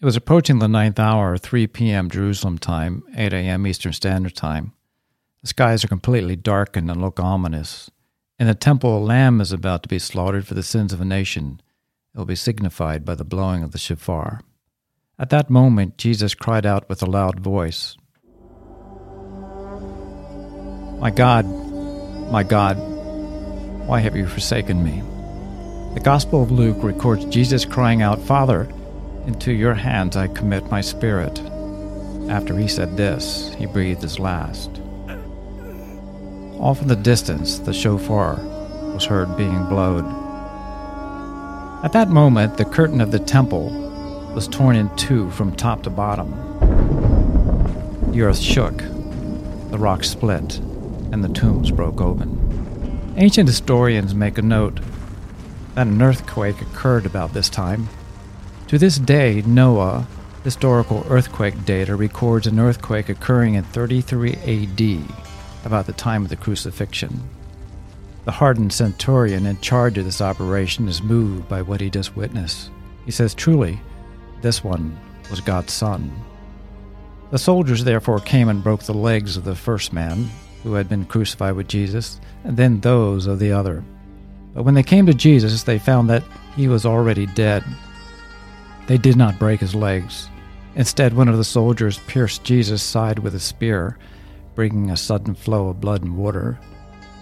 It was approaching the ninth hour, 3 p.m. Jerusalem time, 8 a.m. Eastern Standard Time. The skies are completely darkened and look ominous. In the temple, a lamb is about to be slaughtered for the sins of a nation. It will be signified by the blowing of the shofar. At that moment, Jesus cried out with a loud voice My God, my God, why have you forsaken me? The Gospel of Luke records Jesus crying out, Father, into your hands I commit my spirit. After he said this, he breathed his last. Off in the distance, the shofar was heard being blowed. At that moment, the curtain of the temple was torn in two from top to bottom. The earth shook, the rocks split, and the tombs broke open. Ancient historians make a note that an earthquake occurred about this time. To this day, NOAA historical earthquake data records an earthquake occurring in 33 AD, about the time of the crucifixion. The hardened centurion in charge of this operation is moved by what he just witnessed. He says, Truly, this one was God's son. The soldiers therefore came and broke the legs of the first man, who had been crucified with Jesus, and then those of the other. But when they came to Jesus, they found that he was already dead. They did not break his legs. Instead, one of the soldiers pierced Jesus' side with a spear, bringing a sudden flow of blood and water.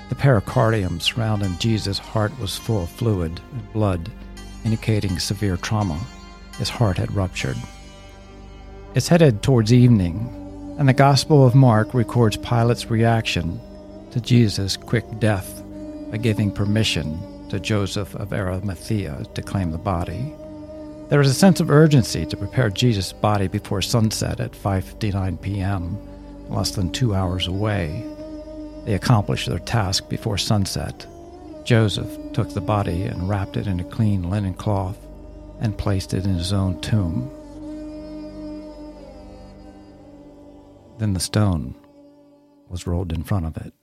The pericardium surrounding Jesus' heart was full of fluid and blood, indicating severe trauma. His heart had ruptured. It's headed towards evening, and the Gospel of Mark records Pilate's reaction to Jesus' quick death by giving permission to Joseph of Arimathea to claim the body. There is a sense of urgency to prepare Jesus' body before sunset at 5:59 p.m., less than 2 hours away. They accomplished their task before sunset. Joseph took the body and wrapped it in a clean linen cloth and placed it in his own tomb. Then the stone was rolled in front of it.